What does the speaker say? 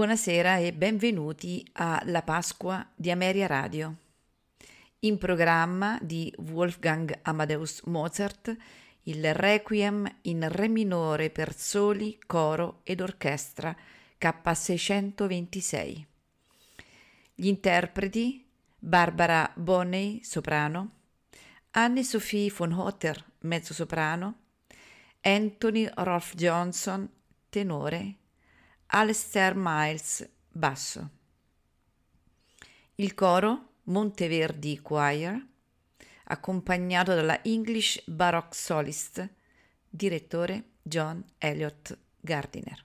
Buonasera e benvenuti a La Pasqua di Ameria Radio. In programma di Wolfgang Amadeus Mozart il Requiem in Re minore per soli, coro ed orchestra K626. Gli interpreti Barbara Bonney, soprano, Anne-Sophie von Hotter, mezzosoprano, Anthony Rolf Johnson, tenore, Alistair Miles, basso. Il coro Monteverdi Choir, accompagnato dalla English Baroque Solist, direttore John Elliott Gardiner.